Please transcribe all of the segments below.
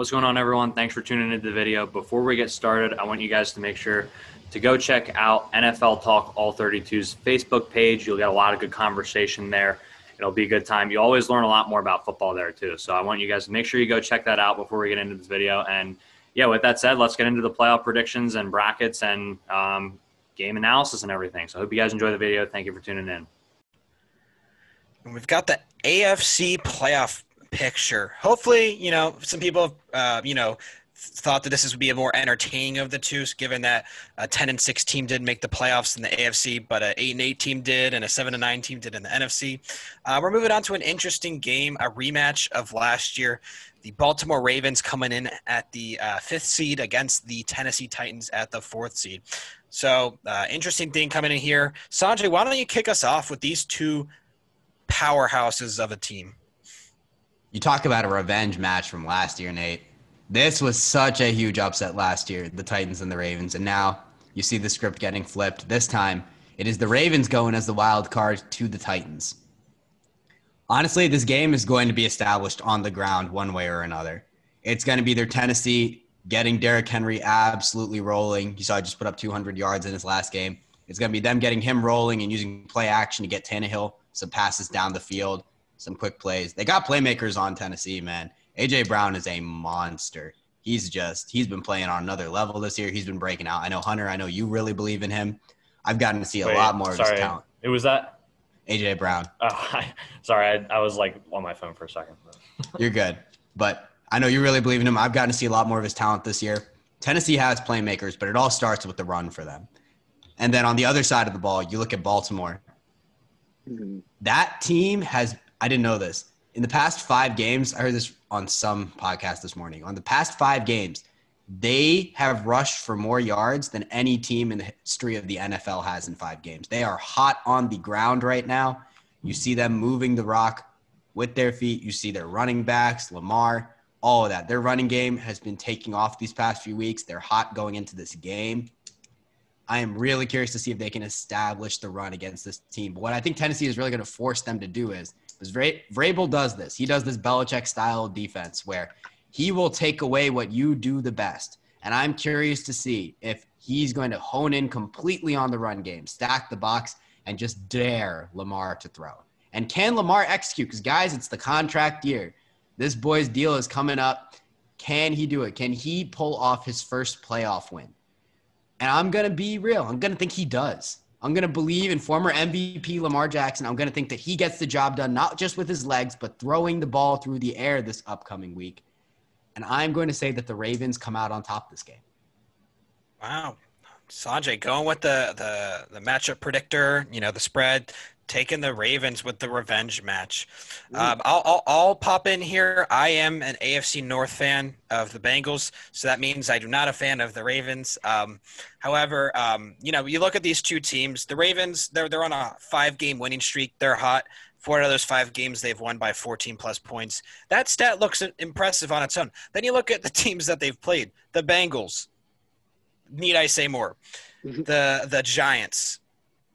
What's going on, everyone? Thanks for tuning into the video. Before we get started, I want you guys to make sure to go check out NFL Talk All 32's Facebook page. You'll get a lot of good conversation there. It'll be a good time. You always learn a lot more about football there, too. So I want you guys to make sure you go check that out before we get into this video. And yeah, with that said, let's get into the playoff predictions and brackets and um, game analysis and everything. So I hope you guys enjoy the video. Thank you for tuning in. We've got the AFC playoff picture. Hopefully, you know, some people, uh, you know, thought that this would be a more entertaining of the two, given that a 10 and 6 team did make the playoffs in the AFC, but a 8 and 8 team did, and a 7 and 9 team did in the NFC. Uh, we're moving on to an interesting game, a rematch of last year. The Baltimore Ravens coming in at the uh, fifth seed against the Tennessee Titans at the fourth seed. So, uh, interesting thing coming in here. Sanjay, why don't you kick us off with these two powerhouses of a team? You talk about a revenge match from last year, Nate. This was such a huge upset last year, the Titans and the Ravens. And now you see the script getting flipped. This time, it is the Ravens going as the wild card to the Titans. Honestly, this game is going to be established on the ground one way or another. It's going to be their Tennessee getting Derrick Henry absolutely rolling. You saw I just put up 200 yards in his last game. It's going to be them getting him rolling and using play action to get Tannehill some passes down the field, some quick plays. They got playmakers on Tennessee, man. AJ Brown is a monster. He's just he's been playing on another level this year. He's been breaking out. I know Hunter. I know you really believe in him. I've gotten to see a Wait, lot more sorry, of his talent. It was that. AJ Brown. Oh, I, sorry, I, I was like on my phone for a second. You're good, but I know you really believe in him. I've gotten to see a lot more of his talent this year. Tennessee has playmakers, but it all starts with the run for them. And then on the other side of the ball, you look at Baltimore. Mm-hmm. That team has, I didn't know this. In the past five games, I heard this on some podcast this morning. On the past five games, they have rushed for more yards than any team in the history of the NFL has in five games. They are hot on the ground right now. You see them moving the rock with their feet. You see their running backs, Lamar, all of that. Their running game has been taking off these past few weeks. They're hot going into this game. I am really curious to see if they can establish the run against this team. But what I think Tennessee is really going to force them to do is, is Vrabel does this. He does this Belichick style defense where he will take away what you do the best. And I'm curious to see if he's going to hone in completely on the run game, stack the box, and just dare Lamar to throw. And can Lamar execute? Because, guys, it's the contract year. This boy's deal is coming up. Can he do it? Can he pull off his first playoff win? And I'm going to be real. I'm going to think he does. I'm going to believe in former MVP Lamar Jackson. I'm going to think that he gets the job done, not just with his legs, but throwing the ball through the air this upcoming week. And I'm going to say that the Ravens come out on top this game. Wow. Sanjay going with the, the, the matchup predictor, you know, the spread taking the Ravens with the revenge match. Um, I'll, I'll, I'll, pop in here. I am an AFC North fan of the Bengals, so that means I do not a fan of the Ravens. Um, however, um, you know, you look at these two teams. The Ravens, they're they're on a five game winning streak. They're hot. Four out of those five games, they've won by 14 plus points. That stat looks impressive on its own. Then you look at the teams that they've played. The Bengals. Need I say more? the the Giants,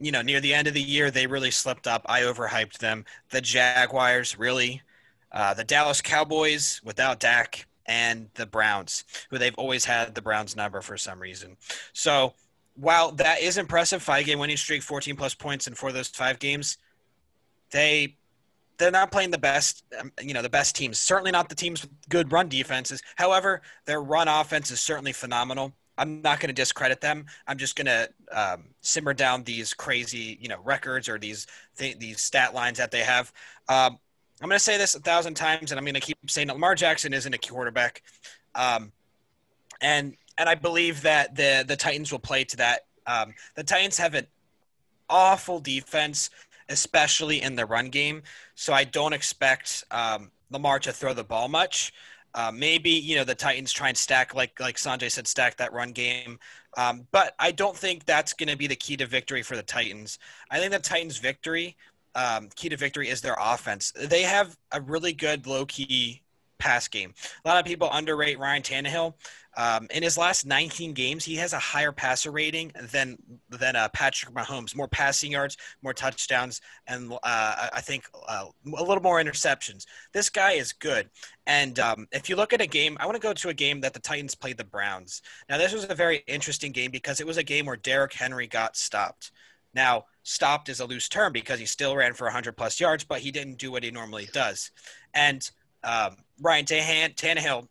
you know, near the end of the year, they really slipped up. I overhyped them. The Jaguars, really. Uh, the Dallas Cowboys without Dak, and the Browns, who they've always had the Browns number for some reason. So while that is impressive, five game winning streak, 14 plus points in four of those five games, they they're not playing the best, um, you know, the best teams. Certainly not the teams with good run defenses. However, their run offense is certainly phenomenal. I'm not going to discredit them. I'm just going to um, simmer down these crazy, you know, records or these th- these stat lines that they have. Um, I'm going to say this a thousand times, and I'm going to keep saying that Lamar Jackson isn't a quarterback, um, and and I believe that the the Titans will play to that. Um, the Titans have an awful defense, especially in the run game, so I don't expect um, Lamar to throw the ball much. Uh, maybe you know the Titans try and stack like like Sanjay said, stack that run game. Um, but I don't think that's going to be the key to victory for the Titans. I think the Titans' victory, um, key to victory, is their offense. They have a really good low key pass game. A lot of people underrate Ryan Tannehill. Um, in his last 19 games, he has a higher passer rating than than uh, Patrick Mahomes. More passing yards, more touchdowns, and uh, I think uh, a little more interceptions. This guy is good. And um, if you look at a game, I want to go to a game that the Titans played the Browns. Now, this was a very interesting game because it was a game where Derrick Henry got stopped. Now, stopped is a loose term because he still ran for 100 plus yards, but he didn't do what he normally does. And um, Ryan Tannehill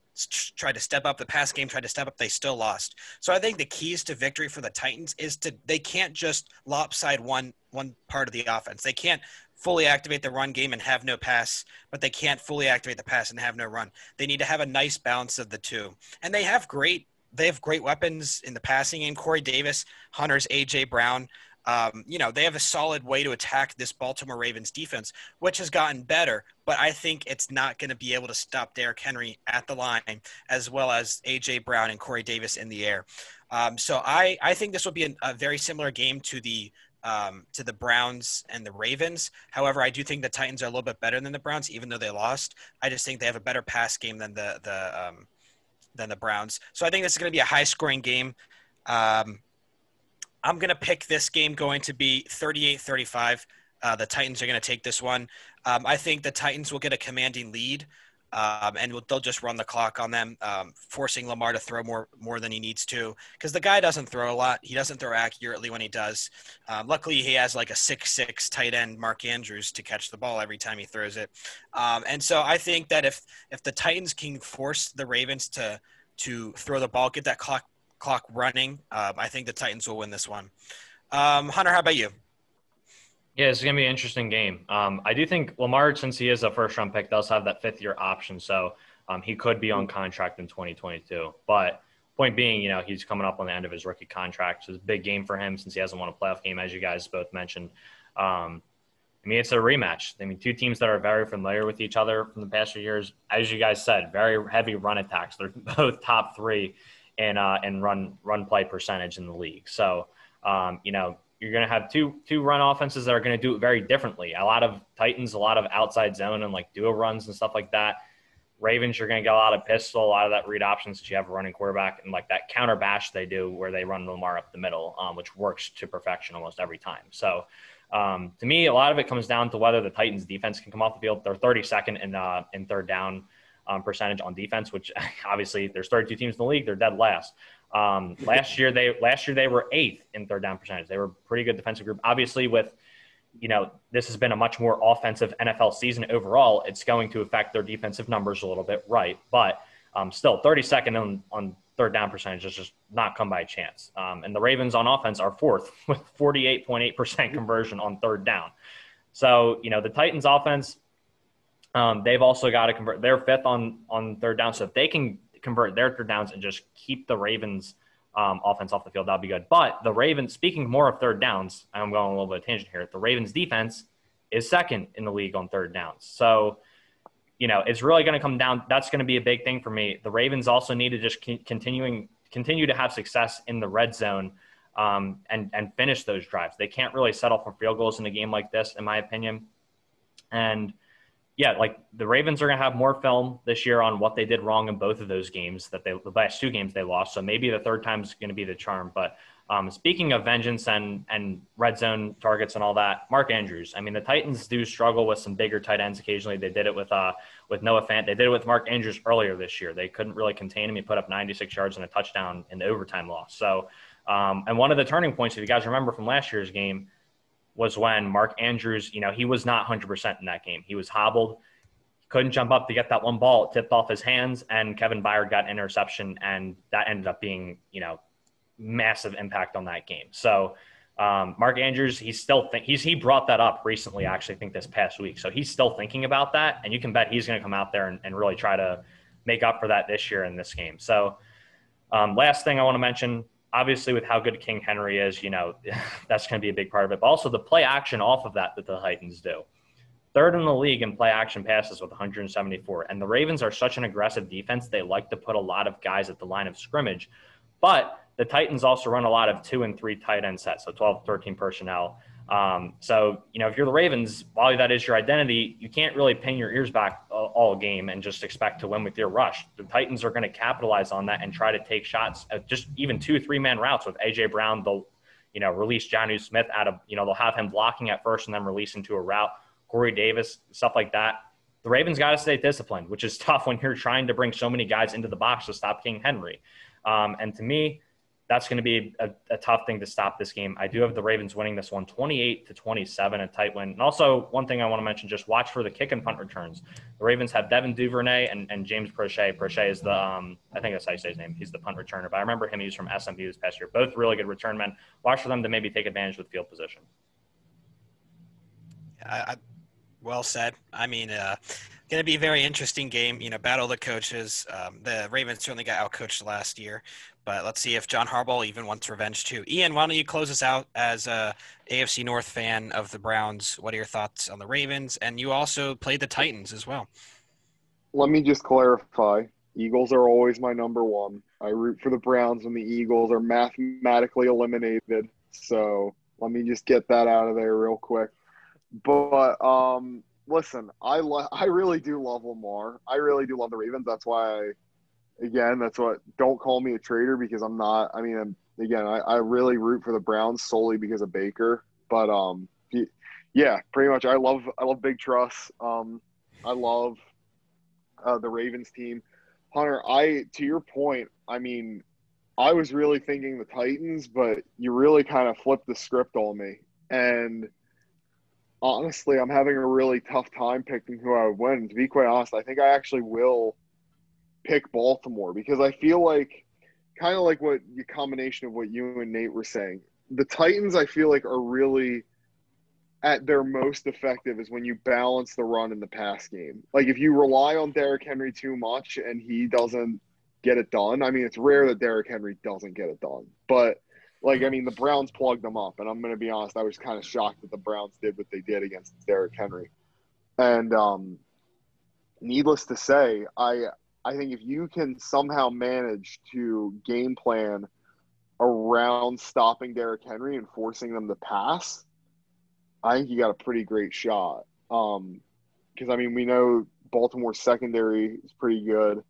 tried to step up the pass game, tried to step up. They still lost. So I think the keys to victory for the Titans is to they can't just lopside one one part of the offense. They can't fully activate the run game and have no pass, but they can't fully activate the pass and have no run. They need to have a nice balance of the two. And they have great they have great weapons in the passing game. Corey Davis, Hunter's AJ Brown. Um, you know, they have a solid way to attack this Baltimore Ravens defense, which has gotten better, but I think it's not going to be able to stop Derrick Henry at the line as well as A.J. Brown and Corey Davis in the air. Um, so I, I think this will be a very similar game to the um, to the Browns and the Ravens. However, I do think the Titans are a little bit better than the Browns, even though they lost. I just think they have a better pass game than the the um, than the Browns. So I think this is going to be a high scoring game. Um, I'm going to pick this game going to be 38 35. Uh, the Titans are going to take this one. Um, I think the Titans will get a commanding lead, um, and they'll just run the clock on them, um, forcing Lamar to throw more more than he needs to. Because the guy doesn't throw a lot. He doesn't throw accurately when he does. Um, luckily, he has like a six six tight end, Mark Andrews, to catch the ball every time he throws it. Um, and so I think that if if the Titans can force the Ravens to to throw the ball, get that clock clock running. Um, I think the Titans will win this one. Um, Hunter, how about you? Yeah, it's going to be an interesting game. Um, I do think Lamar, since he is a first round pick, does have that fifth year option. So um, he could be on contract in 2022. But point being, you know, he's coming up on the end of his rookie contract. So it's a big game for him since he hasn't won a playoff game, as you guys both mentioned. Um, I mean, it's a rematch. I mean, two teams that are very familiar with each other from the past few years. As you guys said, very heavy run attacks. They're both top three and uh, and run run play percentage in the league. So um, you know you're going to have two two run offenses that are going to do it very differently. A lot of Titans, a lot of outside zone and like duo runs and stuff like that. Ravens, you're going to get a lot of pistol, a lot of that read options that you have a running quarterback, and like that counter bash they do where they run Lamar up the middle, um, which works to perfection almost every time. So um, to me, a lot of it comes down to whether the Titans defense can come off the field. They're 32nd in uh, in third down um, percentage on defense, which obviously there's 32 teams in the league. They're dead last. Um, last year they last year they were eighth in third down percentage. They were a pretty good defensive group. Obviously, with you know this has been a much more offensive NFL season overall. It's going to affect their defensive numbers a little bit, right? But um, still, 32nd on, on third down percentage is just not come by chance. Um, and the Ravens on offense are fourth with 48.8% conversion on third down. So you know the Titans offense um, they've also got to convert. They're fifth on on third down, so if they can convert their third downs and just keep the Ravens um, offense off the field, that'd be good. But the Ravens, speaking more of third downs, I'm going a little bit of tangent here. The Ravens defense is second in the league on third downs, so you know it's really going to come down. That's going to be a big thing for me. The Ravens also need to just continuing continue to have success in the red zone. Um, and and finish those drives. They can't really settle for field goals in a game like this, in my opinion. And yeah, like the Ravens are going to have more film this year on what they did wrong in both of those games that they the last two games they lost. So maybe the third time is going to be the charm. But um, speaking of vengeance and and red zone targets and all that, Mark Andrews. I mean, the Titans do struggle with some bigger tight ends occasionally. They did it with uh with Noah Fant. They did it with Mark Andrews earlier this year. They couldn't really contain him. He put up 96 yards and a touchdown in the overtime loss. So, um, and one of the turning points, if you guys remember from last year's game was when Mark Andrews, you know, he was not 100% in that game. He was hobbled, couldn't jump up to get that one ball. It tipped off his hands, and Kevin Byard got an interception, and that ended up being, you know, massive impact on that game. So, um, Mark Andrews, he's still think he's he brought that up recently, actually, I think this past week. So he's still thinking about that, and you can bet he's going to come out there and, and, really try to make up for that this year in this game. So, um, last thing I want to mention, obviously with how good King Henry is, you know, that's going to be a big part of it. But also the play action off of that that the Titans do. Third in the league in play action passes with 174. And the Ravens are such an aggressive defense. They like to put a lot of guys at the line of scrimmage. But the Titans also run a lot of two and three tight end sets, so 12, 13 personnel. Um, so, you know, if you're the Ravens, while that is your identity, you can't really pin your ears back all game and just expect to win with your rush. The Titans are going to capitalize on that and try to take shots at just even two, three man routes with AJ Brown. They'll, you know, release Jonnu Smith out of, you know, they'll have him blocking at first and then release into a route. Corey Davis, stuff like that. The Ravens got to stay disciplined, which is tough when you're trying to bring so many guys into the box to stop King Henry. Um, and to me, that's going to be a, a, tough thing to stop this game. I do have the Ravens winning this one 28 to 27, a tight win. And also, one thing I want to mention just watch for the kick and punt returns. The Ravens have Devin Duvernay and, and James Proche. Proche is the, um, I think that's how you say his name. He's the punt returner, but I remember him. He's from SMU this past year. Both really good return men. Watch for them to maybe take advantage with field position. I, I well said. I mean, uh, going to be a very interesting game. You know, battle the coaches. Um, the Ravens certainly got outcoached last year, but let's see if John Harbaugh even wants revenge too. Ian, why don't you close us out as a AFC North fan of the Browns? What are your thoughts on the Ravens? And you also played the Titans as well. Let me just clarify. Eagles are always my number one. I root for the Browns when the Eagles are mathematically eliminated. So let me just get that out of there real quick. But um, listen, I lo- I really do love Lamar. I really do love the Ravens. That's why I, again, that's what. Don't call me a traitor because I'm not. I mean, I'm, again, I, I really root for the Browns solely because of Baker. But um, yeah, pretty much. I love I love Big Truss. Um, I love uh, the Ravens team. Hunter, I to your point. I mean, I was really thinking the Titans, but you really kind of flipped the script on me and honestly, I'm having a really tough time picking who I would win. To be quite honest, I think I actually will pick Baltimore because I feel like kind of like what the combination of what you and Nate were saying. The Titans, I feel like, are really at their most effective is when you balance the run and the pass game. Like if you rely on Derrick Henry too much and he doesn't get it done. I mean, it's rare that Derrick Henry doesn't get it done, but like I mean, the Browns plugged them up, and I'm going to be honest, I was kind of shocked that the Browns did what they did against Derrick Henry. And um, needless to say, I I think if you can somehow manage to game plan around stopping Derrick Henry and forcing them to pass, I think you got a pretty great shot. Because um, I mean, we know Baltimore's secondary is pretty good,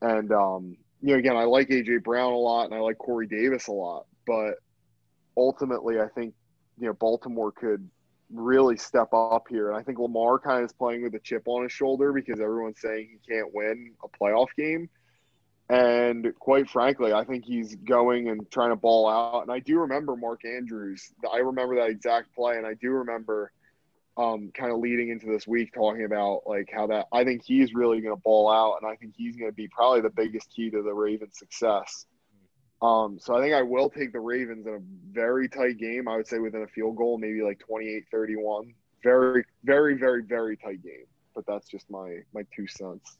and um, you know, again, I like AJ Brown a lot, and I like Corey Davis a lot but ultimately, I think you know Baltimore could really step up here, and I think Lamar kind of is playing with a chip on his shoulder because everyone's saying he can't win a playoff game. And quite frankly, I think he's going and trying to ball out. And I do remember Mark Andrews. I remember that exact play, and I do remember um, kind of leading into this week talking about like how that I think he's really going to ball out, and I think he's going to be probably the biggest key to the Ravens' success. Um, so I think I will take the Ravens in a very tight game. I would say within a field goal, maybe like 28 31. Very, very, very, very tight game. But that's just my my two cents.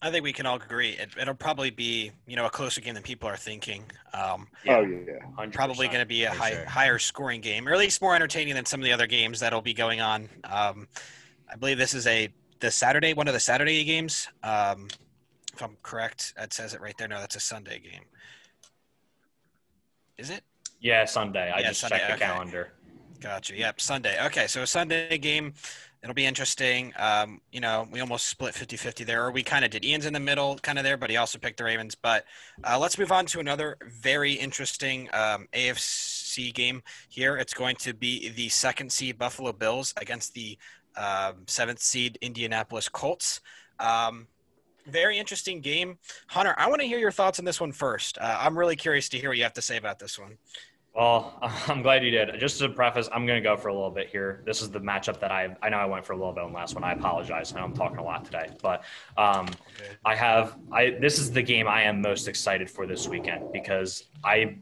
I think we can all agree it, will probably be you know a closer game than people are thinking. Um, yeah, oh yeah, yeah. probably going to be a high, sure. higher scoring game, or at least more entertaining than some of the other games that'll be going on. Um, I believe this is a the Saturday one of the Saturday games. Um, if I'm correct, it says it right there. No, that's a Sunday game. Is it? Yeah, Sunday. I yeah, just Sunday. checked the okay. calendar. Gotcha. Yep, Sunday. Okay, so a Sunday game. It'll be interesting. Um, you know, we almost split 50 50 there, or we kind of did. Ian's in the middle, kind of there, but he also picked the Ravens. But uh, let's move on to another very interesting um, AFC game here. It's going to be the second seed Buffalo Bills against the um, seventh seed Indianapolis Colts. Um, very interesting game. Hunter, I want to hear your thoughts on this one first. Uh, I'm really curious to hear what you have to say about this one. Well, I'm glad you did. Just to preface, I'm going to go for a little bit here. This is the matchup that I I know I went for a little bit on last one. I apologize. I know I'm talking a lot today, but um. I have I this is the game I am most excited for this weekend because I,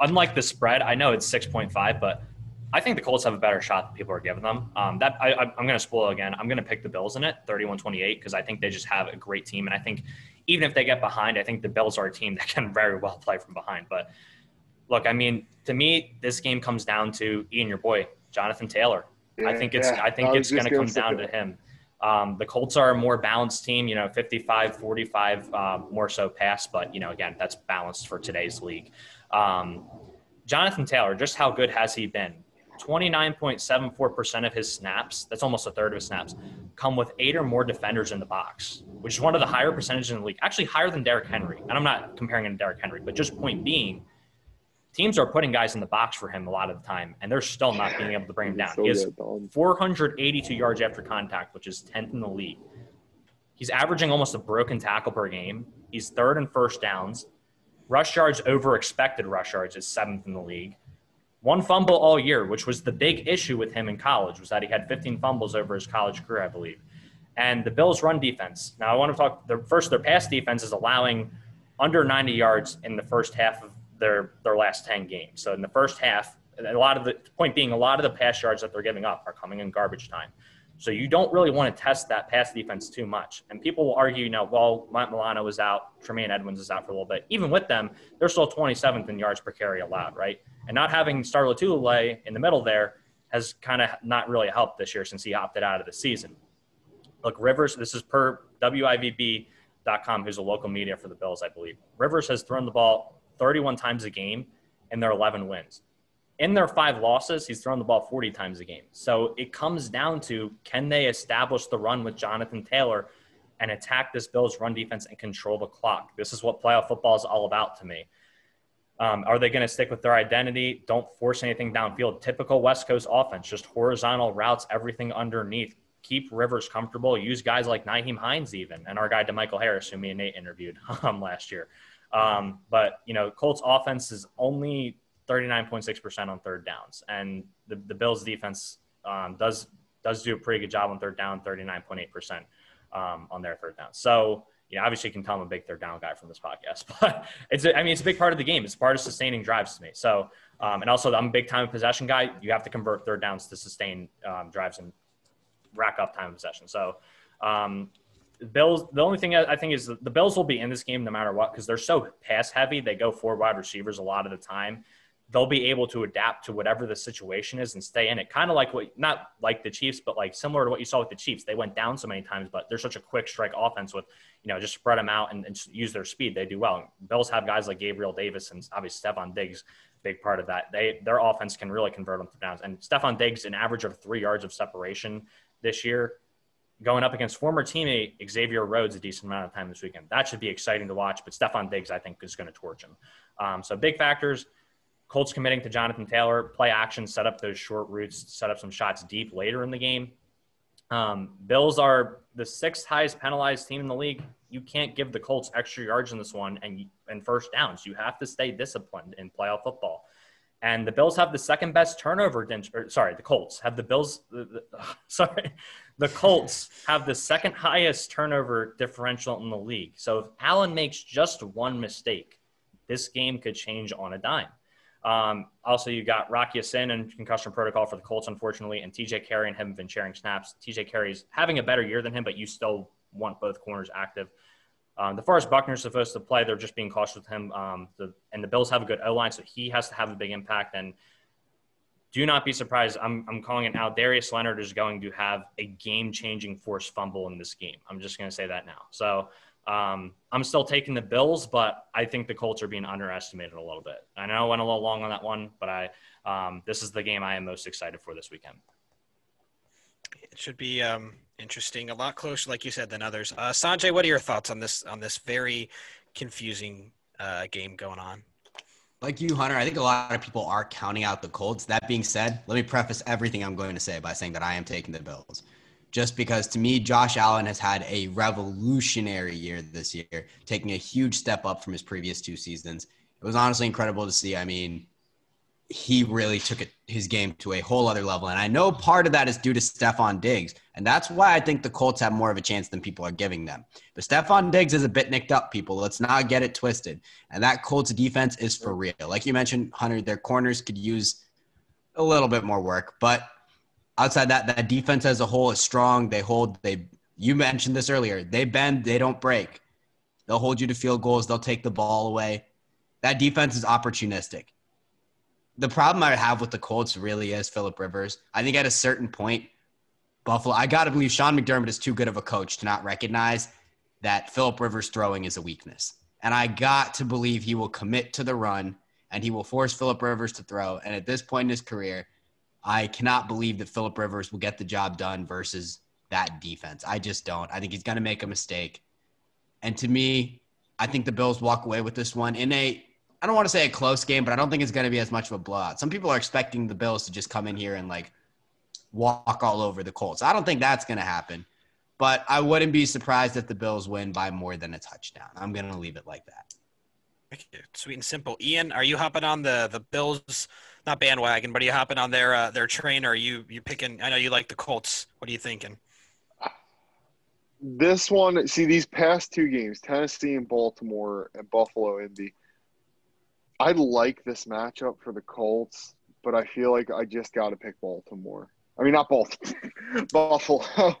unlike the spread, I know it's 6.5, but I think the Colts have a better shot than people are giving them. Um, that I, am going to spoil again. I'm going to pick the Bills in it, 31-28, because I think they just have a great team, and I think even if they get behind, I think the Bills are a team that can very well play from behind. But look, I mean, to me, this game comes down to Ian, your boy, Jonathan Taylor. Yeah, I think it's yeah. I think I it's going to come down to him. Um, the Colts are a more balanced team, you know, 55, 45, uh, more so pass, but, you know, again, that's balanced for today's league. Um, Jonathan Taylor, just how good has he been? 29.74% of his snaps, that's almost a third of his snaps, come with eight or more defenders in the box, which is one of the higher percentages in the league, actually higher than Derrick Henry. And I'm not comparing him to Derrick Henry, but just point being, teams are putting guys in the box for him a lot of the time, and they're still not being able to bring him down. He has 482 yards after contact, which is 10th in the league. He's averaging almost a broken tackle per game. He's third in first downs. Rush yards over expected rush yards is seventh in the league. One fumble all year, which was the big issue with him in college, was that he had 15 fumbles over his college career, I believe. And the Bills' run defense. Now, I want to talk. Their, first, their pass defense is allowing under 90 yards in the first half of their their last 10 games. So in the first half, a lot of the point being, a lot of the pass yards that they're giving up are coming in garbage time. So you don't really want to test that pass defense too much. And people will argue, you know, well, Matt Milano was out, Tremaine Edmunds is out for a little bit. Even with them, they're still 27th in yards per carry allowed, right? And not having Star Lotulelei in the middle there has kind of not really helped this year since he opted out of the season. Look, Rivers, this is per WIVB.com, who's a local media for the Bills, I believe. Rivers has thrown the ball 31 times a game in their 11 wins in their five losses, he's thrown the ball 40 times a game. So it comes down to can they establish the run with Jonathan Taylor and attack this Bills run defense and control the clock? This is what playoff football is all about to me. Um, are they going to stick with their identity? Don't force anything downfield. Typical West Coast offense, just horizontal routes, everything underneath. Keep Rivers comfortable. Use guys like Nyheim Hines, even, and our guy DeMichael Harris, who me and Nate interviewed um, last year. Um, but you know, Colts offense is only 39.6% on third downs. And the, the Bills defense um, does does do a pretty good job on third down, 39.8% um, on their third down. So, you know, obviously you can tell I'm a big third down guy from this podcast, but it's, a, I mean, it's a big part of the game. It's part of sustaining drives to me. So, um, and also I'm a big time of possession guy. You have to convert third downs to sustain um, drives and rack up time of possession. So, um, Bills. The only thing I think is the Bills will be in this game no matter what because they're so pass heavy. They go four wide receivers a lot of the time, they'll be able to adapt to whatever the situation is and stay in it. Kind of like what, not like the Chiefs, but like similar to what you saw with the Chiefs. They went down so many times, but they're such a quick strike offense with, you know, just spread them out and, and use their speed. They do well. Bills have guys like Gabriel Davis and obviously Stefon Diggs, big part of that. They Their offense can really convert on to downs. And Stefon Diggs, an average of three yards of separation this year, going up against former teammate Xavier Rhodes a decent amount of time this weekend. That should be exciting to watch, but Stefon Diggs, I think, is going to torch him. Um, so big factors – Colts committing to Jonathan Taylor, play action, set up those short routes, set up some shots deep later in the game. Um, Bills are the sixth highest penalized team in the league. You can't give the Colts extra yards in this one and and first downs. You have to stay disciplined in playoff football. And the Bills have the second best turnover. Or, sorry, the Colts have the Bills. The, the, sorry, the Colts have the second highest turnover differential in the league. So if Allen makes just one mistake, this game could change on a dime. Um, also, you got Rock Ya-Sin and concussion protocol for the Colts, unfortunately, and TJ Carrie and him have been sharing snaps. TJ Carrie's having a better year than him, but you still want both corners active. Um, the Buckner Buckner's supposed to play, they're just being cautious with him. Um, the, and the Bills have a good O line, so he has to have a big impact. And do not be surprised. I'm, I'm calling it now. Darius Leonard is going to have a game changing force fumble in this game. I'm just going to say that now. So um, I'm still taking the Bills, but I think the Colts are being underestimated a little bit. I know I went a little long on that one, but I um, this is the game I am most excited for this weekend. It should be um, interesting, a lot closer, like you said, than others. Uh, Sanjay, what are your thoughts on this on this very confusing uh, game going on? Like you, Hunter, I think a lot of people are counting out the Colts. That being said, let me preface everything I'm going to say by saying that I am taking the Bills just because to me, Josh Allen has had a revolutionary year this year, taking a huge step up from his previous two seasons. It was honestly incredible to see. I mean, he really took it, his game to a whole other level. And I know part of that is due to Stefon Diggs. And that's why I think the Colts have more of a chance than people are giving them. But Stefon Diggs is a bit nicked up, people. Let's not get it twisted. And that Colts defense is for real. Like you mentioned, Hunter, their corners could use a little bit more work. But outside that, that defense as a whole is strong. They hold, they, you mentioned this earlier, they bend, they don't break. They'll hold you to field goals, they'll take the ball away. That defense is opportunistic. The problem I have with the Colts really is Philip Rivers. I think at a certain point, Buffalo, I got to believe Sean McDermott is too good of a coach to not recognize that Philip Rivers throwing is a weakness. And I got to believe he will commit to the run and he will force Philip Rivers to throw. And at this point in his career, I cannot believe that Philip Rivers will get the job done versus that defense. I just don't. I think he's going to make a mistake. And to me, I think the Bills walk away with this one in a I don't want to say a close game, but I don't think it's going to be as much of a blowout. Some people are expecting the Bills to just come in here and like walk all over the Colts. I don't think that's going to happen, but I wouldn't be surprised if the Bills win by more than a touchdown. I'm going to leave it like that. Sweet and simple. Ian, are you hopping on the the Bills not bandwagon, but are you hopping on their uh, their train or are you you picking I know you like the Colts. What are you thinking? This one, see these past two games, Tennessee and Baltimore and Buffalo Indy. I like this matchup for the Colts, but I feel like I just got to pick Baltimore. I mean, not Baltimore, Buffalo.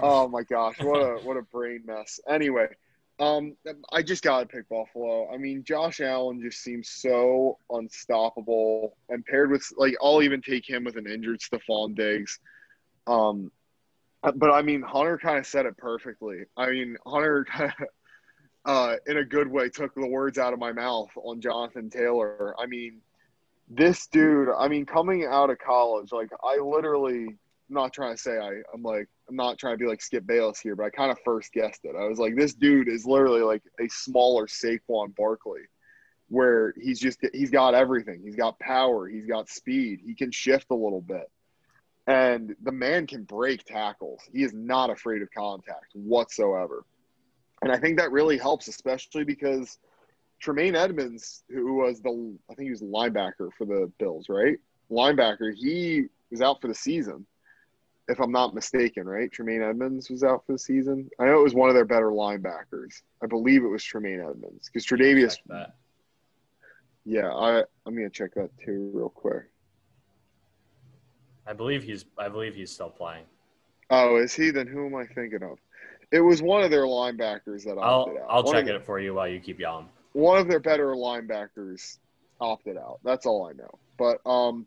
oh my gosh, what a what a brain mess. Anyway, um, I just got to pick Buffalo. I mean, Josh Allen just seems so unstoppable, and paired with like, I'll even take him with an injured Stefon Diggs. Um, but I mean, Hunter kind of said it perfectly. I mean, Hunter kind of, uh, in a good way, took the words out of my mouth on Jonathan Taylor. I mean, this dude, I mean, coming out of college, like, I literally, I'm not trying to say I, I'm like, I'm not trying to be like Skip Bayless here, but I kind of first guessed it. I was like, this dude is literally like a smaller Saquon Barkley, where he's just, he's got everything. He's got power, he's got speed, he can shift a little bit and the man can break tackles. He is not afraid of contact whatsoever. And I think that really helps, especially because Tremaine Edmunds, who was the, I think he was linebacker for the Bills, right? Linebacker, he was out for the season, if I'm not mistaken, right? Tremaine Edmunds was out for the season. I know it was one of their better linebackers. I believe it was Tremaine Edmunds because Tre'Davious. Yeah, I I'm gonna check that too real quick. I believe he's. I believe he's still playing. Oh, is he? Then who am I thinking of? It was one of their linebackers that I'll opted out. I'll One check it for you while you keep yelling. one of their better linebackers opted out. That's all I know. But um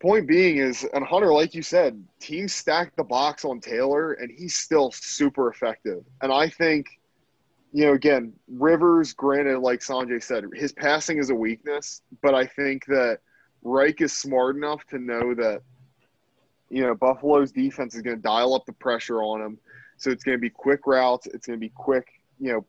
point being is and Hunter like you said, teams stacked the box on Taylor and he's still super effective. And I think you know again, Rivers granted like Sanjay said, his passing is a weakness, but I think that Reich is smart enough to know that you know Buffalo's defense is going to dial up the pressure on him. So it's going to be quick routes, it's going to be quick, you know,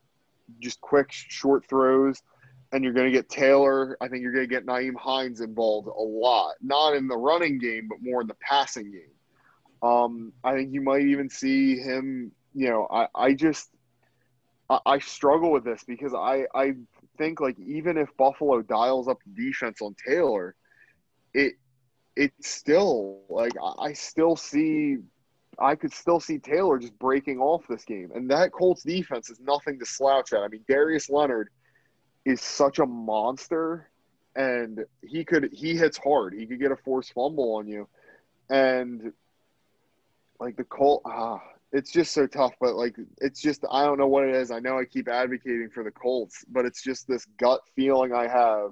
just quick short throws, and you're going to get Taylor. I think you're going to get Nyheim Hines involved a lot, not in the running game, but more in the passing game. Um, I think you might even see him. You know, I, I just I, I struggle with this because I I think like even if Buffalo dials up the defense on Taylor, it it's still like I I still see I could still see Taylor just breaking off this game. And that Colts defense is nothing to slouch at. I mean, Darius Leonard is such a monster and he could he hits hard. He could get a forced fumble on you. And like the Colt ah it's just so tough, but like it's just I don't know what it is. I know I keep advocating for the Colts, but it's just this gut feeling I have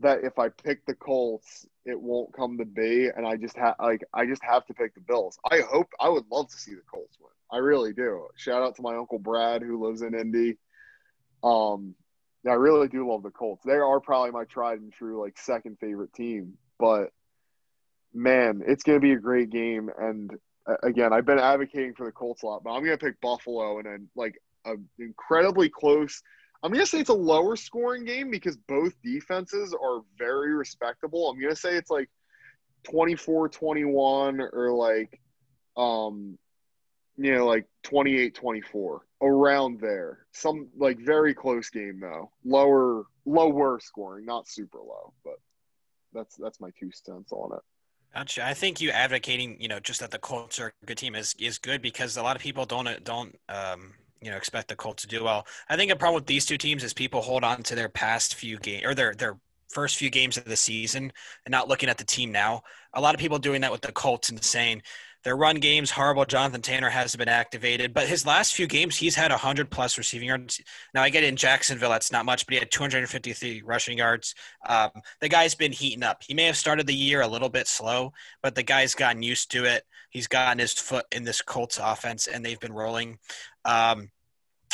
that if I pick the Colts, it won't come to be, and I just have like I just have to pick the Bills. I hope I would love to see the Colts win. I really do. Shout out to my uncle Brad who lives in Indy. Um, I really do love the Colts. They are probably my tried and true like second favorite team, but man, it's going to be a great game. And again, I've been advocating for the Colts a lot, but I'm going to pick Buffalo and then like an incredibly close. I'm going to say it's a lower scoring game because both defenses are very respectable. I'm going to say it's like 24-21 or like um you know like 28-24 around there. Some like very close game though. Lower lower scoring, not super low, but that's that's my two cents on it. Gotcha. I think you advocating, you know, just that the Colts are a good team is is good because a lot of people don't don't um, you know expect the Colts to do well. I think a problem with these two teams is people hold on to their past few games or their their first few games of the season and not looking at the team now. A lot of people doing that with the Colts and saying their run game's horrible. Jonathan Tanner hasn't been activated, but his last few games he's had 100 plus receiving yards. Now I get in Jacksonville, that's not much, but he had 253 rushing yards. Um, the guy's been heating up. He may have started the year a little bit slow, but the guy's gotten used to it. He's gotten his foot in this Colts offense, and they've been rolling. Um,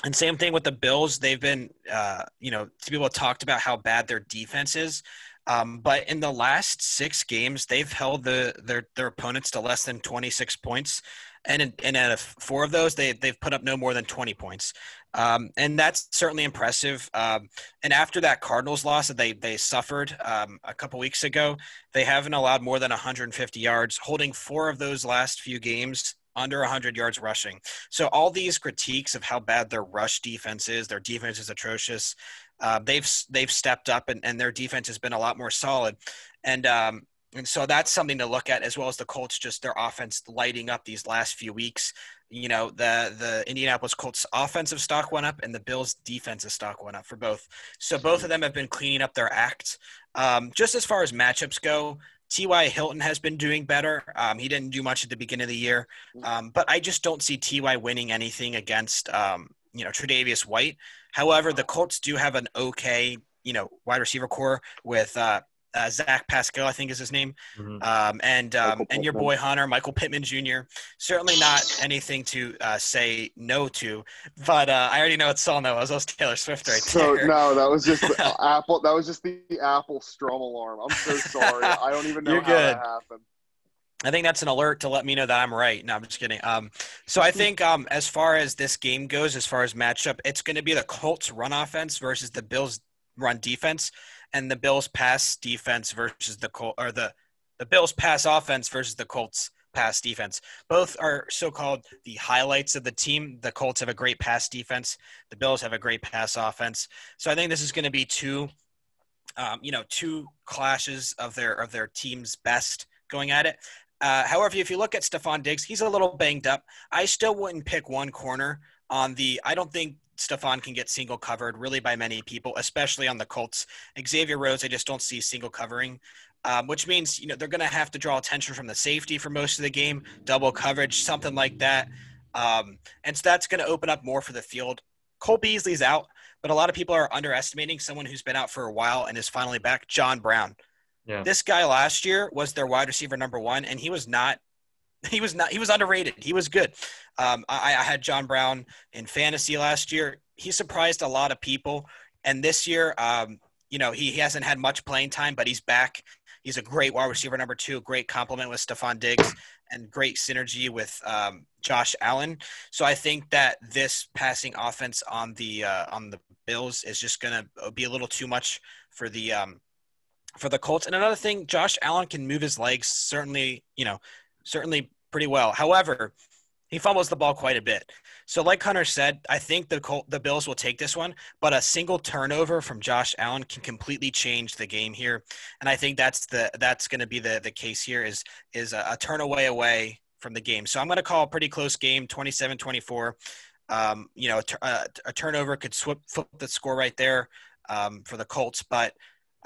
And same thing with the Bills. They've been, uh, you know, people have talked about how bad their defense is. Um, but in the last six games, they've held the their their opponents to less than 26 points, and in, and out of four of those, they they've put up no more than 20 points, um, and that's certainly impressive. Um, and after that Cardinals loss that they they suffered um, a couple weeks ago, they haven't allowed more than 150 yards, holding four of those last few games under 100 yards rushing. So all these critiques of how bad their rush defense is, their defense is atrocious. Uh, they've they've stepped up and, and their defense has been a lot more solid, and um, and so that's something to look at as well as the Colts just their offense lighting up these last few weeks. You know the the Indianapolis Colts offensive stock went up and the Bills defensive stock went up for both. So both of them have been cleaning up their act. Um, just as far as matchups go, T.Y. Hilton has been doing better. Um, he didn't do much at the beginning of the year, um, but I just don't see T.Y. winning anything against, um, you know, Tre'Davious White. However, the Colts do have an okay, you know, wide receiver corps with uh, uh, Zach Pascal, I think is his name, mm-hmm. um, and um, and your boy Hunter, Michael Pittman Jr. Certainly not anything to uh, say no to, but uh, I already know it's all no. That was Taylor Swift right so, there. No, that was just Apple. That was just the Apple Strum alarm. I'm so sorry. I don't even know You're how good. that happened. I think that's an alert to let me know that I'm right. No, I'm just kidding. Um, so I think um, as far as this game goes, as far as matchup, it's going to be the Colts run offense versus the Bills run defense and the Bills pass defense versus the Col- or the the Bills pass offense versus the Colts pass defense. Both are so-called the highlights of the team. The Colts have a great pass defense. The Bills have a great pass offense. So I think this is going to be two, um, you know, two clashes of their of their team's best going at it. Uh, however, if you look at Stefon Diggs, he's a little banged up. I still wouldn't pick one corner on the. I don't think Stefon can get single covered really by many people, especially on the Colts. Xavier Rhodes, I just don't see single covering, um, which means you know they're going to have to draw attention from the safety for most of the game, double coverage, something like that, um, and so that's going to open up more for the field. Cole Beasley's out, but a lot of people are underestimating someone who's been out for a while and is finally back. John Brown. Yeah. This guy last year was their wide receiver number one, and he was not he was not he was underrated. He was good. Um, I, I, had John Brown in fantasy last year. He surprised a lot of people, and this year, um, you know, he, he hasn't had much playing time, but he's back. He's a great wide receiver number two. Great complement with Stefon Diggs, and great synergy with um, Josh Allen. So I think that this passing offense on the uh, on the Bills is just going to be a little too much for the um, for the Colts. And another thing, Josh Allen can move his legs. Certainly, you know, certainly pretty well. However, he fumbles the ball quite a bit. So, like Hunter said, I think the Col- the Bills will take this one, but a single turnover from Josh Allen can completely change the game here, and I think that's the that's going to be the the case here is is a, a turn away away from the game. So I'm going to call a pretty close game, 27-24. Um, you know, a turnover could flip, flip the score right there um, for the Colts, but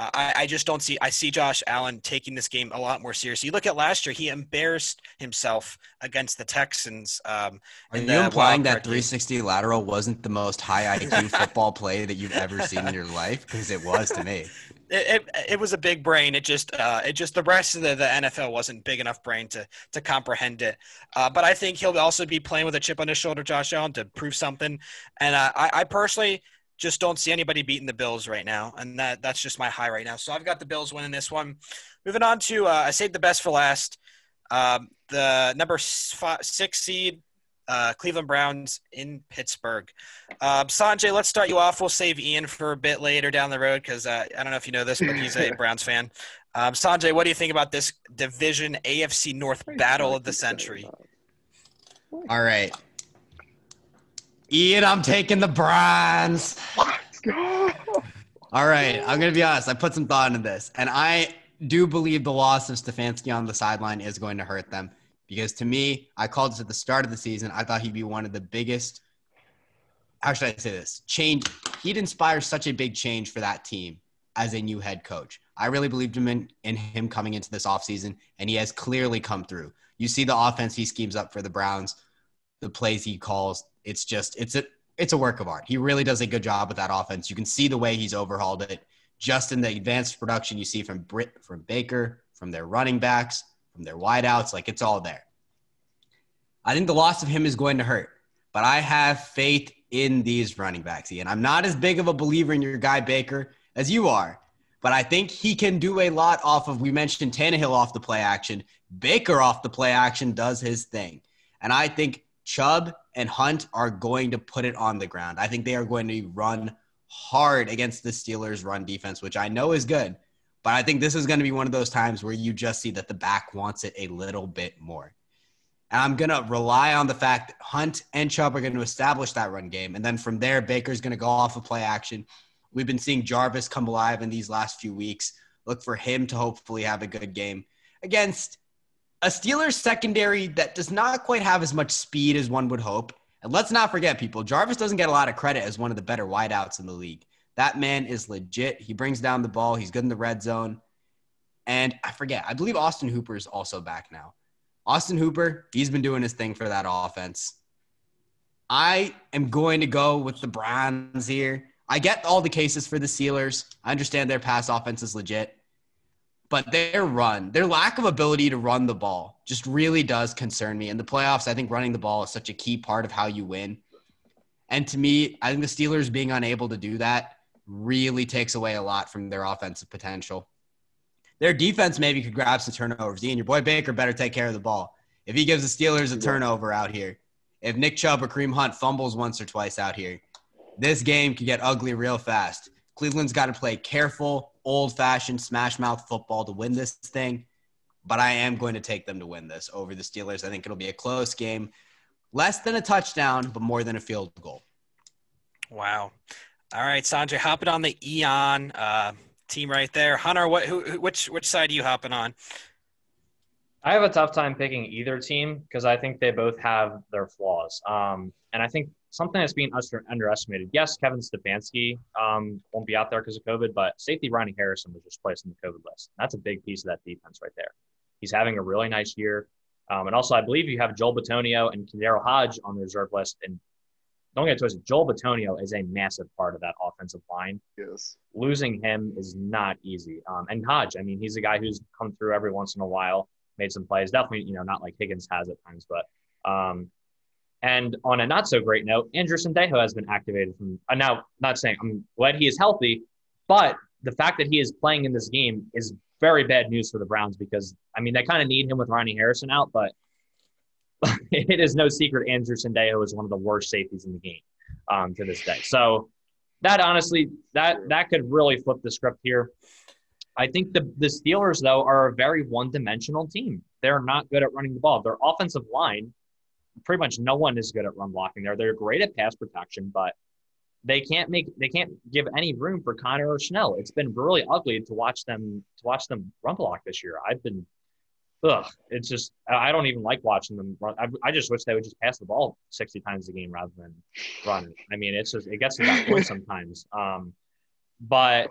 I, I, just don't see. I see Josh Allen taking this game a lot more seriously. You look at last year; he embarrassed himself against the Texans. Um, Are you implying that 360 game. lateral wasn't the most high IQ football play that you've ever seen in your life? Because it was to me. It, it, it, was a big brain. It just uh, it just the rest of the, the NFL wasn't big enough brain to to comprehend it. Uh, but I think he'll also be playing with a chip on his shoulder, Josh Allen, to prove something. And uh, I, I personally just don't see anybody beating the Bills right now, and that that's just my high right now. So I've got the Bills winning this one. Moving on to uh, I saved the best for last. Um, the number five, six seed uh, Cleveland Browns in Pittsburgh. Um, Sanjay, let's start you off. We'll save Ian for a bit later down the road because uh, I don't know if you know this, but he's a Browns fan. Um, Sanjay, what do you think about this division AFC North battle of the century? All right. Ian, I'm taking the Browns. Let's go. All right, I'm gonna be honest. I put some thought into this, and I do believe the loss of Stefanski on the sideline is going to hurt them because to me, I called this at the start of the season. I thought he'd be one of the biggest. How should I say this? Change. He'd inspire such a big change for that team as a new head coach. I really believed him in, in him coming into this offseason, and he has clearly come through. You see the offense he schemes up for the Browns, the plays he calls, it's just it's a it's a work of art. He really does a good job with that offense. You can see the way he's overhauled it just in the advanced production you see from Brit from Baker, from their running backs, from their wideouts, like it's all there. I think the loss of him is going to hurt, but I have faith in these running backs. And I'm not as big of a believer in your guy Baker as you are, but I think he can do a lot off of, we mentioned Tannehill off the play action. Baker off the play action does his thing. And I think Chubb and Hunt are going to put it on the ground. I think they are going to run hard against the Steelers' run defense, which I know is good. But I think this is going to be one of those times where you just see that the back wants it a little bit more. And I'm going to rely on the fact that Hunt and Chubb are going to establish that run game. And then from there, Baker's going to go off of play action. We've been seeing Jarvis come alive in these last few weeks. Look for him to hopefully have a good game against a Steelers secondary that does not quite have as much speed as one would hope. And let's not forget, people, Jarvis doesn't get a lot of credit as one of the better wideouts in the league. That man is legit. He brings down the ball. He's good in the red zone. And I forget, I believe Austin Hooper is also back now. Austin Hooper, he's been doing his thing for that offense. I am going to go with the Browns here. I get all the cases for the Steelers. I understand their pass offense is legit, but their run, their lack of ability to run the ball just really does concern me. In the playoffs, I think running the ball is such a key part of how you win. And to me, I think the Steelers being unable to do that really takes away a lot from their offensive potential. Their defense maybe could grab some turnovers. Ian, your boy Baker better take care of the ball. If he gives the Steelers a turnover out here, if Nick Chubb or Kareem Hunt fumbles once or twice out here, this game could get ugly real fast. Cleveland's got to play careful, old fashioned smash mouth football to win this thing. But I am going to take them to win this over the Steelers. I think it'll be a close game. Less than a touchdown, but more than a field goal. Wow. All right, Sanjay, hopping on the Ian uh, team right there. Hunter, what, who, which, which side are you hopping on? I have a tough time picking either team because I think they both have their flaws. Um, and I think something that's being underestimated. Yes, Kevin Stefanski um, won't be out there because of COVID, but safety Ronnie Harrison was just placed in the COVID list. That's a big piece of that defense right there. He's having a really nice year. Um, and also, I believe you have Joel Bitonio and KhaDarel Hodge on the reserve list. And don't get twisted, Joel Bitonio is a massive part of that offensive line. Yes. Losing him is not easy. Um, and Hodge, I mean, he's a guy who's come through every once in a while made some plays. Definitely, you know, not like Higgins has at times, but um, and on a not so great note, Andrew Sendejo has been activated from. Uh, now, not saying I'm glad he is healthy, but the fact that he is playing in this game is very bad news for the Browns because I mean they kind of need him with Ronnie Harrison out, but it is no secret Andrew Sendejo is one of the worst safeties in the game um, to this day. So that honestly, that that could really flip the script here. I think the, the Steelers, though, are a very one dimensional team. They're not good at running the ball. Their offensive line, pretty much no one is good at run blocking there. They're great at pass protection, but they can't make they can't give any room for Conner or Snell. It's been really ugly to watch them to watch them run block this year. I've been ugh, it's just I don't even like watching them run. I, I, just wish they would just pass the ball sixty times a game rather than run. I mean, it's just it gets to that point sometimes. Um, but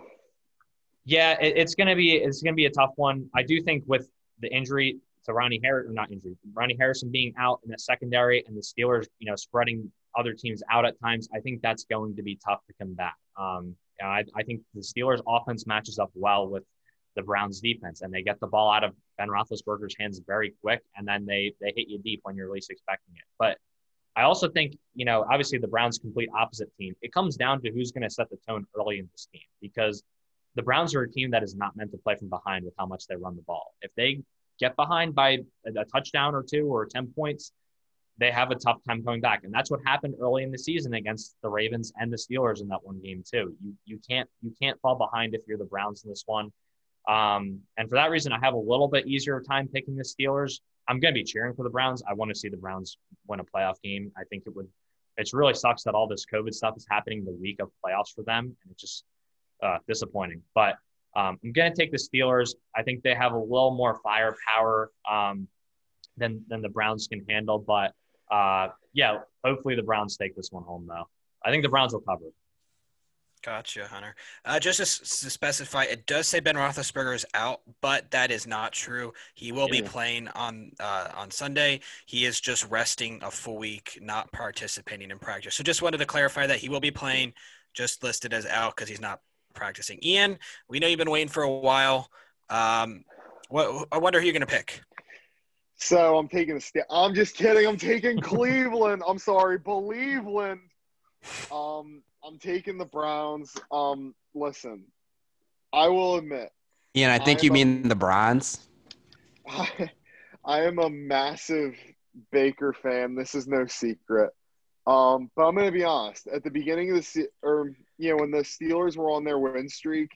yeah, it, it's gonna be it's gonna be a tough one. I do think with the injury to Ronnie Harrison, not injury, Ronnie Harrison being out in the secondary and the Steelers, you know, spreading other teams out at times, I think that's going to be tough to combat. Um, I, I think the Steelers' offense matches up well with the Browns' defense, and they get the ball out of Ben Roethlisberger's hands very quick, and then they they hit you deep when you're least expecting it. But I also think, you know, obviously the Browns' complete opposite team. It comes down to who's going to set the tone early in this game because the Browns are a team that is not meant to play from behind with how much they run the ball. If they get behind by a, touchdown or two or 10 points, they have a tough time coming back. And that's what happened early in the season against the Ravens and the Steelers in that one game too. You you can't you can't fall behind if you're the Browns in this one. Um, and for that reason, I have a little bit easier time picking the Steelers. I'm going to be cheering for the Browns. I want to see the Browns win a playoff game. I think it would. It really sucks that all this COVID stuff is happening the week of playoffs for them, and it's just uh, disappointing. But um, I'm going to take the Steelers. I think they have a little more firepower um, than than the Browns can handle. But uh, yeah, hopefully the Browns take this one home though. I think the Browns will cover. Gotcha, Hunter. Uh, just to, to, specify, it does say Ben Roethlisberger is out, but that is not true. He will yeah. be playing on uh, on Sunday. He is just resting a full week, not participating in practice. So just wanted to clarify that he will be playing, just listed as out because he's not practicing. Ian, we know you've been waiting for a while. Um, what I wonder who you're going to pick. So I'm taking a step. I'm just kidding. I'm taking Cleveland. I'm sorry, Believeland. Um, I'm taking the Browns. Um, listen, I will admit, Ian, I think I you am a- mean the Bronze. I, I am a massive Baker fan. This is no secret. Um, but I'm going to be honest. At the beginning of the se- or you know when the Steelers were on their win streak,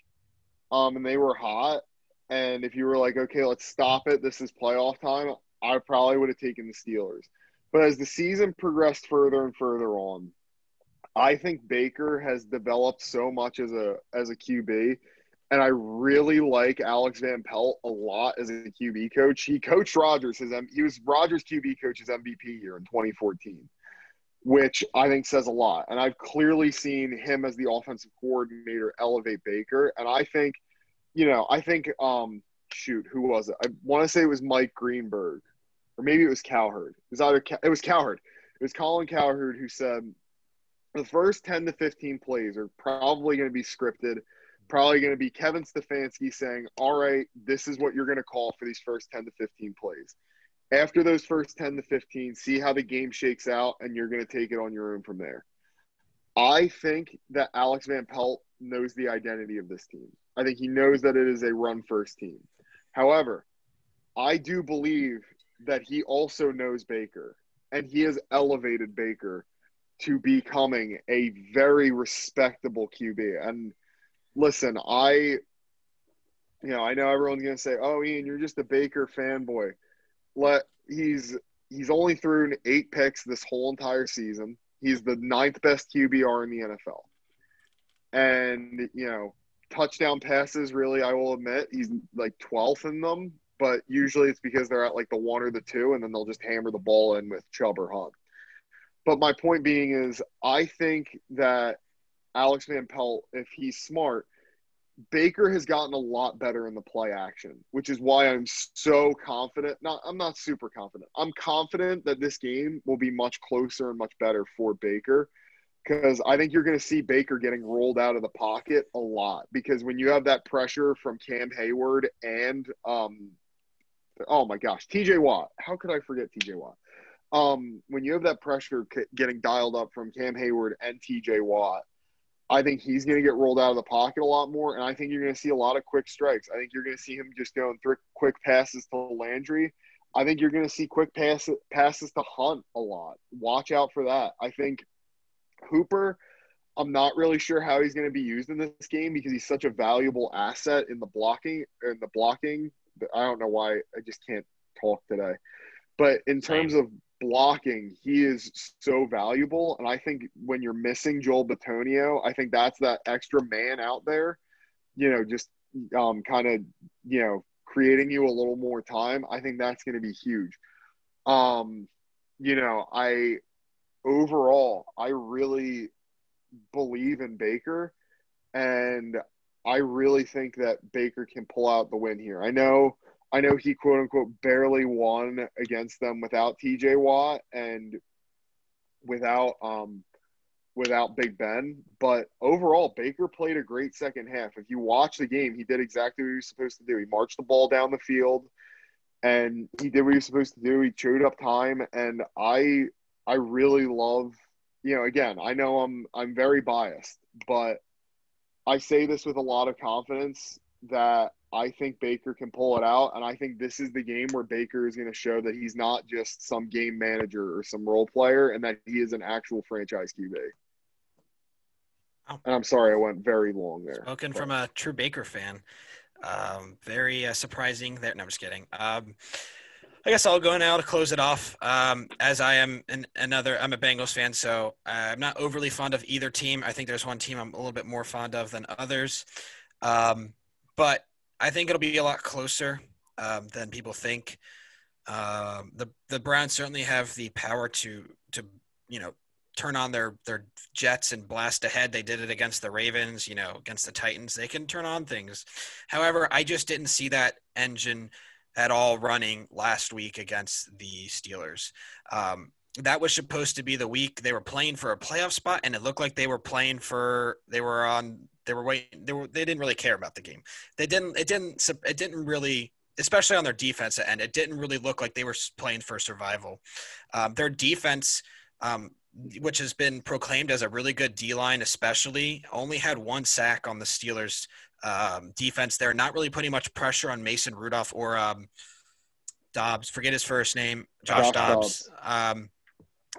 um, and they were hot, and if you were like, okay, let's stop it. This is playoff time. I probably would have taken the Steelers. But as the season progressed further and further on, I think Baker has developed so much as a as a QB and I really like Alex Van Pelt a lot as a QB coach. He coached Rodgers His he was Rodgers QB coach's MVP year in 2014, which I think says a lot. And I've clearly seen him as the offensive coordinator elevate Baker. And I think, you know, I think, um, shoot, who was it? I want to say it was Mike Greenberg, or maybe it was Cowherd. It was either it was Cowherd. It was Colin Cowherd who said the first 10 to 15 plays are probably going to be scripted probably going to be Kevin Stefanski saying, All right, this is what you're going to call for these first 10 to 15 plays. After those first 10 to 15, see how the game shakes out, and you're going to take it on your own from there. I think that Alex Van Pelt knows the identity of this team. I think he knows that it is a run first team. However, I do believe that he also knows Baker, and he has elevated Baker to becoming a very respectable QB. And listen, I, you know, I know everyone's gonna say, "Oh, Ian, you're just a Baker fanboy." Let he's he's only thrown eight picks this whole entire season. He's the ninth best QBR in the NFL, and you know, touchdown passes. Really, I will admit, he's like twelfth in them. But usually, it's because they're at like the one or the two, and then they'll just hammer the ball in with Chubb or Hunt. But my point being is, I think that Alex Van Pelt, if he's smart, Baker has gotten a lot better in the play action, which is why I'm so confident. Not I'm not super confident. I'm confident that this game will be much closer and much better for Baker because I think you're going to see Baker getting rolled out of the pocket a lot because when you have that pressure from Cam Heyward and um oh my gosh, TJ Watt. How could I forget TJ Watt? Um when you have that pressure getting dialed up from Cam Heyward and TJ Watt, I think he's going to get rolled out of the pocket a lot more, and I think you're going to see a lot of quick strikes. I think you're going to see him just going th- quick passes to Landry. I think you're going to see quick pass- passes to Hunt a lot. Watch out for that. I think Hooper, I'm not really sure how he's going to be used in this game because he's such a valuable asset in the blocking. In the blocking, I don't know why I just can't talk today. But in terms of blocking, he is so valuable. And I think when you're missing Joel Bitonio, I think that's that extra man out there, you know, just um, kind of, you know, creating you a little more time. I think that's going to be huge. Um, you know, I overall, I really believe in Baker and I really think that Baker can pull out the win here. I know I know he quote unquote barely won against them without TJ Watt and without um without Big Ben, but overall Baker played a great second half. If you watch the game, he did exactly what he was supposed to do. He marched the ball down the field and he did what he was supposed to do. He chewed up time and I I really love you know, again, I know I'm I'm very biased, but I say this with a lot of confidence that I think Baker can pull it out. And I think this is the game where Baker is going to show that he's not just some game manager or some role player and that he is an actual franchise QB. Wow. And I'm sorry I went very long there. Spoken but- from a true Baker fan. Um, very uh, surprising there. No, I'm just kidding. Um, I guess I'll go now to close it off. Um, as I am an, another, I'm a Bengals fan, so uh, I'm not overly fond of either team. I think there's one team I'm a little bit more fond of than others. Um, but I think it'll be a lot closer um, than people think. Um, the the Browns certainly have the power to to you know turn on their their jets and blast ahead. They did it against the Ravens, you know, against the Titans. They can turn on things. However, I just didn't see that engine at all running last week against the Steelers. Um, that was supposed to be the week they were playing for a playoff spot, and it looked like they were playing for they were on they were waiting they were they didn't really care about the game. They didn't it didn't it didn't really especially on their defense end it didn't really look like they were playing for survival. Um, their defense um, which has been proclaimed as a really good D line, especially, only had one sack on the Steelers' um, defense. They're not really putting much pressure on Mason Rudolph or um, Dobbs. Forget his first name, Josh, Josh Dobbs. Um,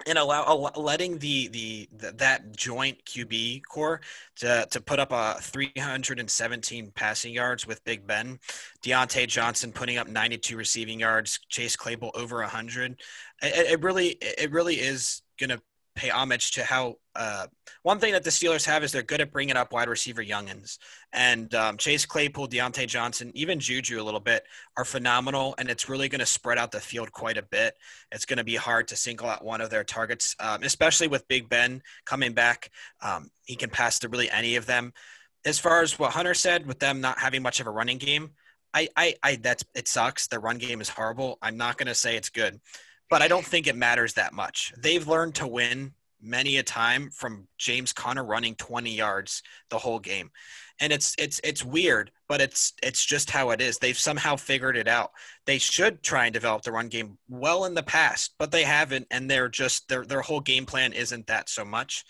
and allow, allow letting the, the that joint QB corps to to put up a 317 passing yards with Big Ben, Diontae Johnson putting up 92 receiving yards, Chase Claypool over 100. It, it really it really is going to pay homage to how uh, one thing that the Steelers have is they're good at bringing up wide receiver youngins. And um, Chase Claypool, Diontae Johnson, even Juju a little bit are phenomenal. And it's really going to spread out the field quite a bit. It's going to be hard to single out one of their targets, um, especially with Big Ben coming back. Um, he can pass to really any of them. As far as what Hunter said, with them not having much of a running game, I, I, I that's it sucks. The run game is horrible. I'm not going to say it's good but I don't think it matters that much. They've learned to win many a time from James Conner running 20 yards the whole game. And it's it's it's weird, but it's it's just how it is. They've somehow figured it out. They should try and develop the run game well in the past, but they haven't and they're just their their whole game plan isn't that so much.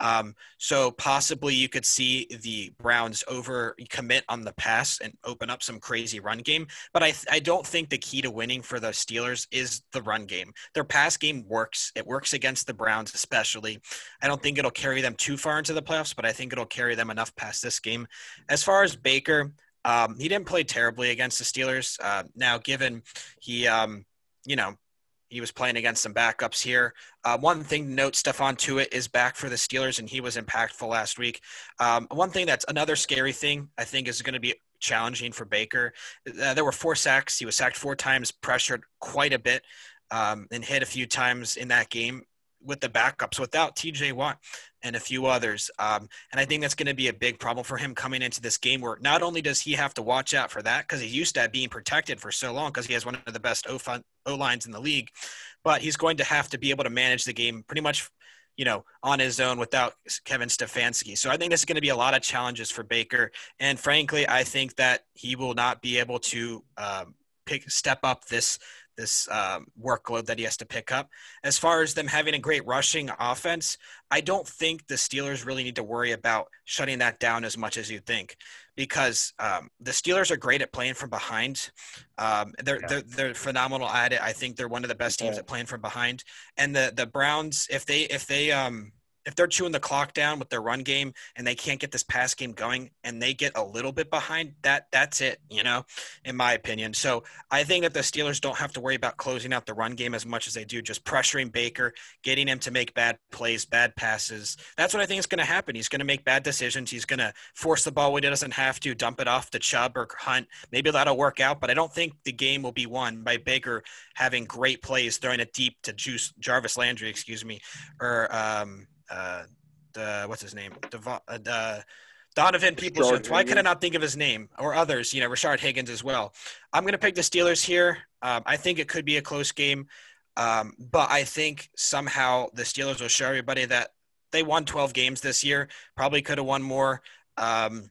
Um, so possibly you could see the Browns over commit on the pass and open up some crazy run game. But I, I don't think the key to winning for the Steelers is the run game. Their pass game works. It works against the Browns, especially. I don't think it'll carry them too far into the playoffs, but I think it'll carry them enough past this game. As far as Baker, um, he didn't play terribly against the Steelers. Uh, now, given he, um, you know, he was playing against some backups here. Uh, one thing to note, Stephon Tuitt is back for the Steelers, and he was impactful last week. Um, one thing that's another scary thing I think is going to be challenging for Baker. Uh, there were four sacks. He was sacked four times, pressured quite a bit, um, and hit a few times in that game with the backups without TJ Watt and a few others. Um, and I think that's going to be a big problem for him coming into this game where not only does he have to watch out for that because he's used to being protected for so long because he has one of the best O lines in the league, but he's going to have to be able to manage the game pretty much you know, on his own without Kevin Stefanski. So I think this is going to be a lot of challenges for Baker. And frankly, I think that he will not be able to um, pick step up this this um, workload that he has to pick up. As far as them having a great rushing offense, I don't think the Steelers really need to worry about shutting that down as much as you think, because um, the Steelers are great at playing from behind. Um, they're, yeah. they're they're phenomenal at it. I think they're one of the best teams at playing from behind. And the the Browns, if they if they um if they're chewing the clock down with their run game and they can't get this pass game going and they get a little bit behind that that's it you know in my opinion. So i think that the steelers don't have to worry about closing out the run game as much as they do just pressuring baker getting him to make bad plays bad passes. That's what i think is going to happen. He's going to make bad decisions. He's going to force the ball when he doesn't have to dump it off to chubb or hunt. Maybe that'll work out but i don't think the game will be won by baker having great plays throwing it deep to juice jarvis landry excuse me or um uh, the, what's his name? Devo- uh, Donovan Peoples Why could I not think of his name or others? You know, Rashard Higgins as well. I'm going to pick the Steelers here. Um, I think it could be a close game, um, but I think somehow the Steelers will show everybody that they won 12 games this year. Probably could have won more, um,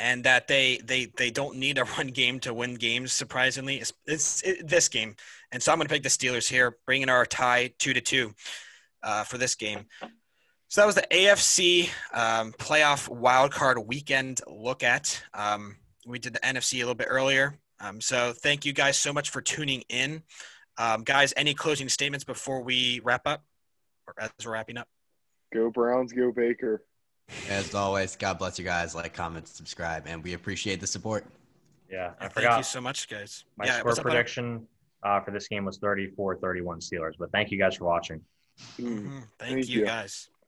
and that they they they don't need a run game to win games. Surprisingly, it's, it's it, this game, and so I'm going to pick the Steelers here, bringing our tie two to two uh, for this game. So that was the AFC um, playoff wildcard weekend look at. Um, we did the NFC a little bit earlier. Um, so thank you guys so much for tuning in. Um, guys, any closing statements before we wrap up or as we're wrapping up? Go Browns, go Baker. As always, God bless you guys. Like, comment, subscribe, and we appreciate the support. Yeah, I Thank forgot. you so much, guys. My yeah, score prediction uh, for this game was 34 31 Steelers. But thank you guys for watching. Mm-hmm. Thank, Thank, you, you. guys.